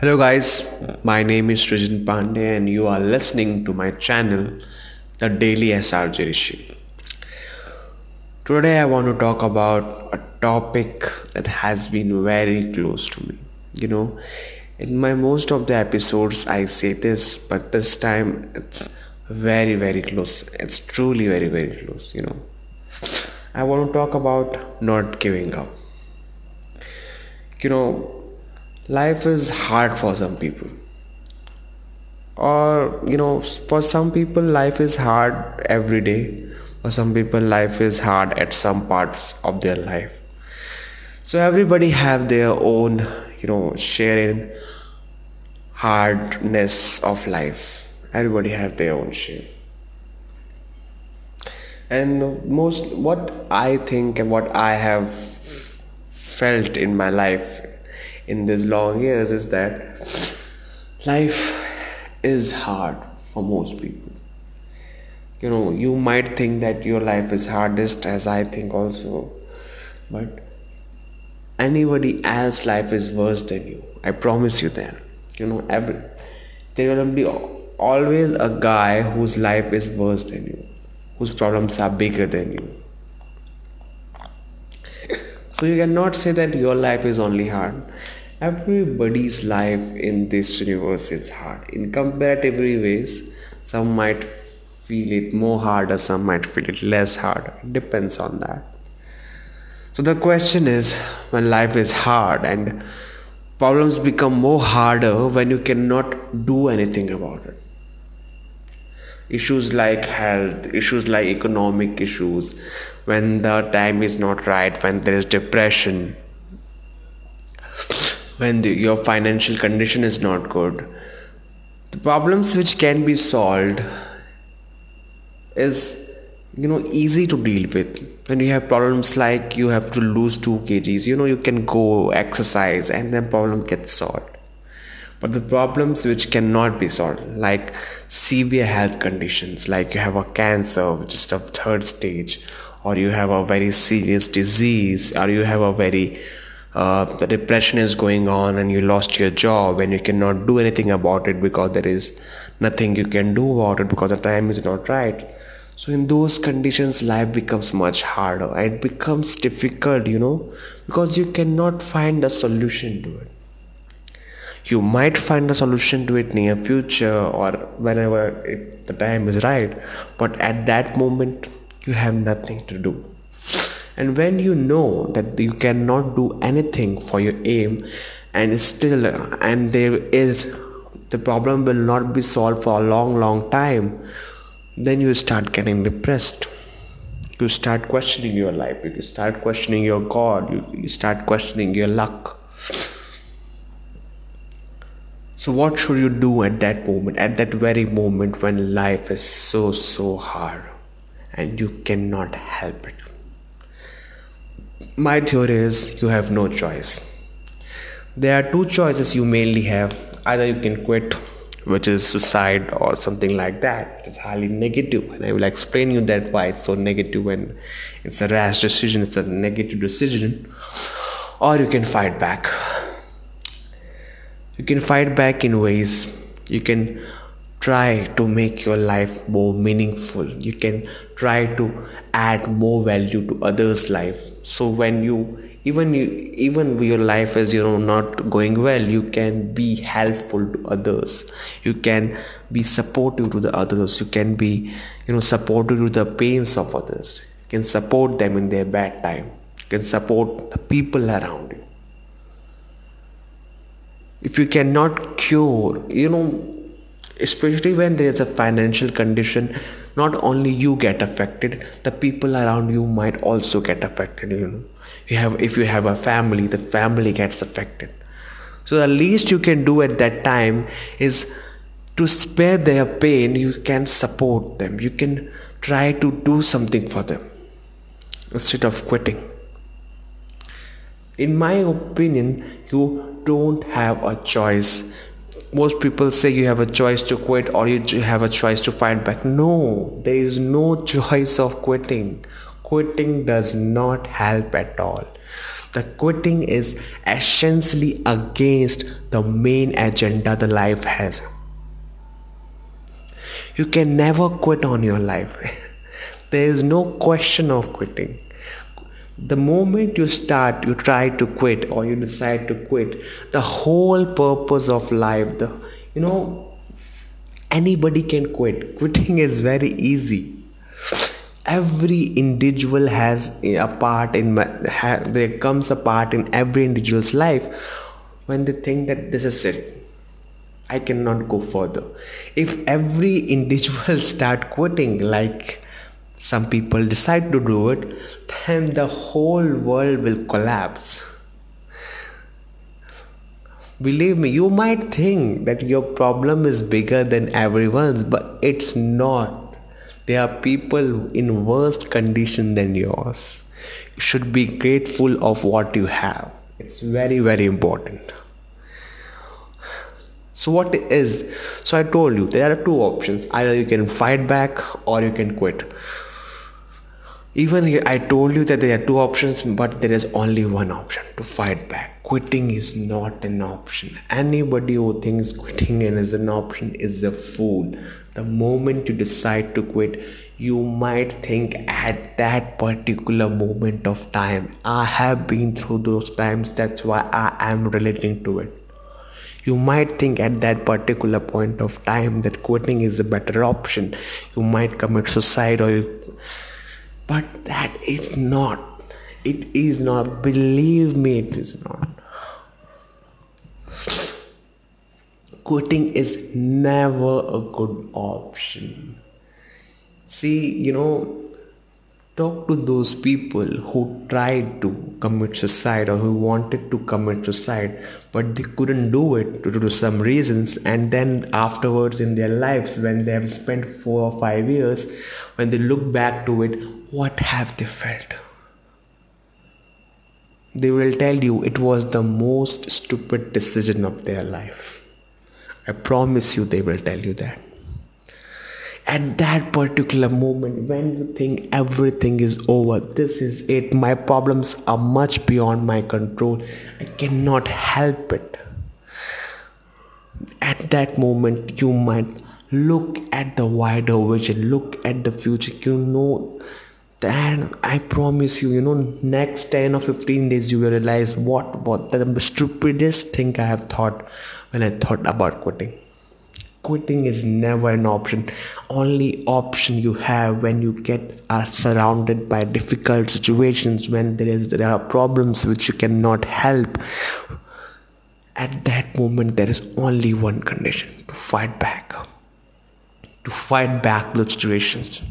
Hello, guys. My name is Srijan Pandey, and you are listening to my channel, The Daily SRJ Rishi. Today, I want to talk about a topic that has been very close to me. You know, in my most of the episodes, I say this, but this time it's very, very close. It's truly very, very close. You know, I want to talk about not giving up. You know, life is hard for some people. Or you know for some people life is hard every day. For some people life is hard at some parts of their life. So everybody have their own you know sharing hardness of life. Everybody have their own share. And most what i think and what i have felt in my life in these long years is that life is hard for most people. You know, you might think that your life is hardest, as I think also, but anybody else life is worse than you. I promise you that. You know, every there will be always a guy whose life is worse than you, whose problems are bigger than you. So you cannot say that your life is only hard everybody's life in this universe is hard. In comparatively ways some might feel it more harder some might feel it less hard. Depends on that. So the question is when life is hard and problems become more harder when you cannot do anything about it. Issues like health issues like economic issues when the time is not right when there is depression when the, your financial condition is not good. The problems which can be solved is you know easy to deal with. When you have problems like you have to lose 2 kgs you know you can go exercise and then problem gets solved. But the problems which cannot be solved like severe health conditions like you have a cancer which is the third stage or you have a very serious disease or you have a very uh, the depression is going on and you lost your job and you cannot do anything about it because there is nothing you can do about it because the time is not right. So in those conditions life becomes much harder. It becomes difficult you know because you cannot find a solution to it. You might find a solution to it near future or whenever it, the time is right but at that moment you have nothing to do and when you know that you cannot do anything for your aim and still and there is the problem will not be solved for a long long time then you start getting depressed. You start questioning your life you start questioning your god you, you start questioning your luck. So what should you do at that moment at that very moment when life is so so hard and you cannot help it my theory is you have no choice. There are two choices you mainly have. Either you can quit, which is suicide or something like that. It's highly negative, and I will explain you that why it's so negative when it's a rash decision, it's a negative decision. Or you can fight back. You can fight back in ways you can try to make your life more meaningful. You can try to add more value to others life. So when you even you even your life is you know not going well you can be helpful to others. You can be supportive to the others. You can be you know supportive to the pains of others. You can support them in their bad time. You can support the people around you. If you cannot cure you know especially when there is a financial condition not only you get affected the people around you might also get affected you know. You have if you have a family the family gets affected. So the least you can do at that time is to spare their pain you can support them. You can try to do something for them instead of quitting. In my opinion you don't have a choice most people say you have a choice to quit or you have a choice to fight back. No, there is no choice of quitting. Quitting does not help at all. The quitting is essentially against the main agenda the life has. You can never quit on your life. there is no question of quitting. The moment you start, you try to quit or you decide to quit, the whole purpose of life, the you know, anybody can quit. Quitting is very easy. Every individual has a part in there comes a part in every individual's life when they think that this is it. I cannot go further. If every individual start quitting like some people decide to do it then the whole world will collapse believe me you might think that your problem is bigger than everyone's but it's not there are people in worse condition than yours. You should be grateful of what you have. It's very, very important. So what is so I told you there are two options. Either you can fight back or you can quit. Even I told you that there are two options, but there is only one option to fight back. Quitting is not an option. Anybody who thinks quitting is an option is a fool the moment you decide to quit you might think at that particular moment of time i have been through those times that's why i am relating to it you might think at that particular point of time that quitting is a better option you might commit suicide or you but that is not it is not believe me it is not quitting is never a good option. See, you know, talk to those people who tried to commit suicide or who wanted to commit suicide but they couldn't do it due to some reasons. And then afterwards in their lives when they have spent 4 or 5 years when they look back to it what have they felt? They will tell you it was the most stupid decision of their life. I promise you, they will tell you that. At that particular moment, when you think everything is over, this is it, my problems are much beyond my control, I cannot help it. At that moment, you might look at the wider vision, look at the future. You know then i promise you you know next 10 or 15 days you will realize what what the stupidest thing i have thought when i thought about quitting quitting is never an option. Only option you have when you get are surrounded by difficult situations when there is there are problems which you cannot help. At that moment there is only one condition to fight back. To fight back those situations.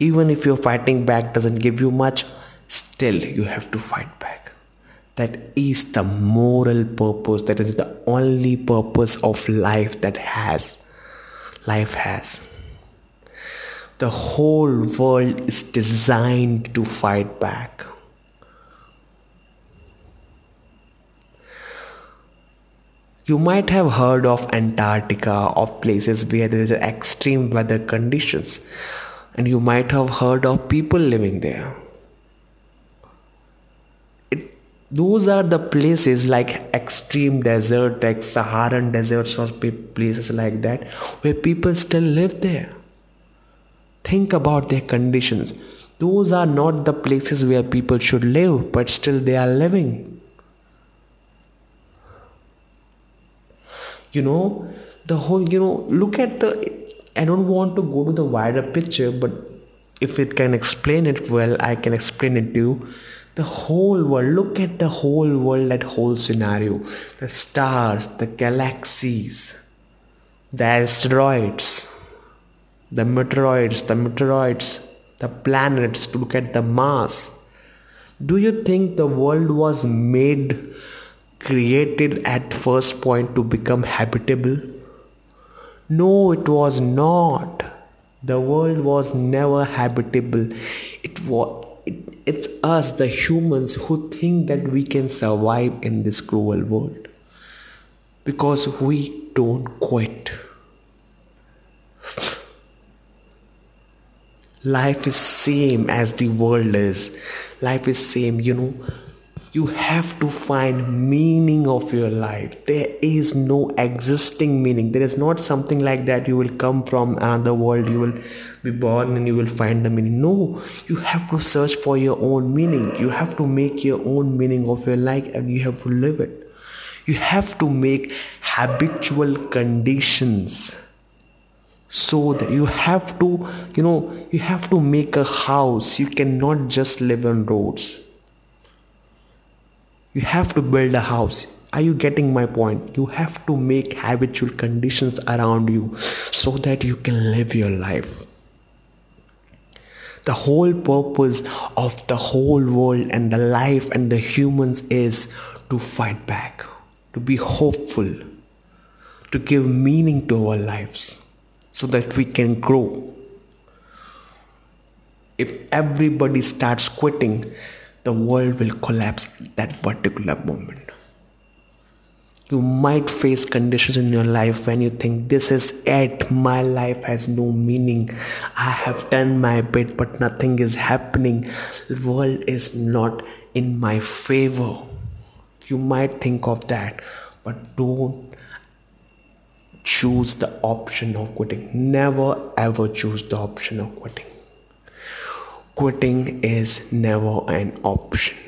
Even if your fighting back doesn't give you much still you have to fight back that is the moral purpose. That is the only purpose of life that has. Life has. The whole world is designed to fight back. You might have heard of Antarctica of places where there is extreme weather conditions. And you might have heard of people living there. It, those are the places like extreme desert, like Saharan deserts, or places like that, where people still live there. Think about their conditions. Those are not the places where people should live, but still they are living. You know, the whole, you know, look at the I don't want to go to the wider picture, but if it can explain it well, I can explain it to you. The whole world, look at the whole world, that whole scenario the stars, the galaxies, the asteroids, the meteoroids, the meteoroids, the planets, to look at the Mars. Do you think the world was made, created at first point to become habitable? No, it was not. The world was never habitable. It was it, it's us, the humans, who think that we can survive in this cruel world because we don't quit. Life is same as the world is. Life is same, you know. You have to find meaning of your life. There is no existing meaning. There is not something like that you will come from another world you will be born and you will find the meaning. No you have to search for your own meaning. You have to make your own meaning of your life and you have to live it. You have to make habitual conditions so that you have to you know you have to make a house. You cannot just live on roads you have to build a house. Are you getting my point? You have to make habitual conditions around you so that you can live your life. The whole purpose of the whole world and the life and the humans is to fight back to be hopeful to give meaning to our lives so that we can grow. If everybody starts quitting, the world will collapse at that particular moment. You might face conditions in your life when you think, This is it, my life has no meaning. I have done my bit, but nothing is happening. The world is not in my favor. You might think of that, but don't choose the option of quitting. Never ever choose the option of quitting. Quitting is never an option.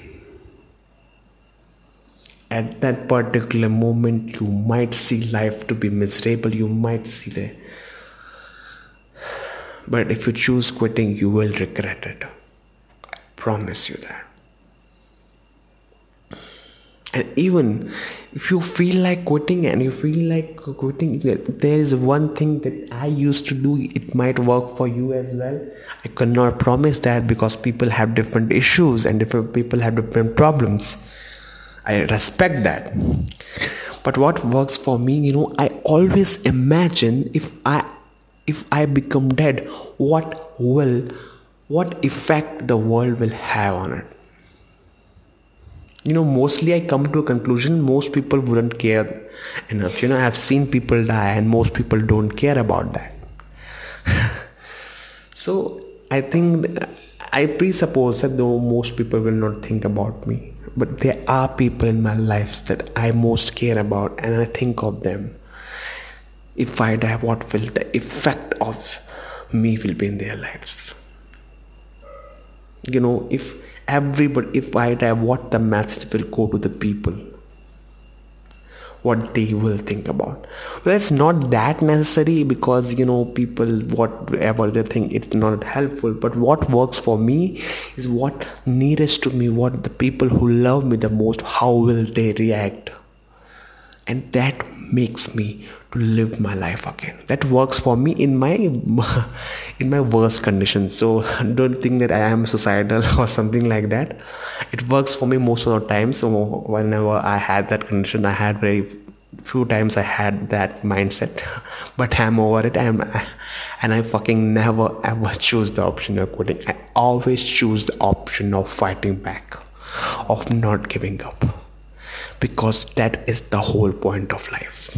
At that particular moment, you might see life to be miserable, you might see the but if you choose quitting, you will regret it. I promise you that and even if you feel like quitting and you feel like quitting there is one thing that i used to do. It might work for you as well. I cannot promise that because people have different issues and different people have different problems. I respect that. But what works for me you know i always imagine if i if i become dead what will what effect the world will have on it you know mostly i come to a conclusion most people wouldn't care enough. You know i've seen people die and most people don't care about that. So i think i presuppose that though most people will not think about me but there are people in my lives that i most care about and i think of them. If i die what will the effect of me will be in their lives? You know if everybody if i have what the message will go to the people? What they will think about. Well it's not that necessary because you know people whatever they think it's not helpful. But what works for me is what nearest to me what the people who love me the most how will they react? And that makes me to live my life again. That works for me in my in my worst condition. So don't think that i am suicidal or something like that. It works for me most of the time. So whenever i had that condition i had very few times i had that mindset. But i'm over it. I'm and i fucking never ever choose the option of quitting. I always choose the option of fighting back of not giving up. Because that is the whole point of life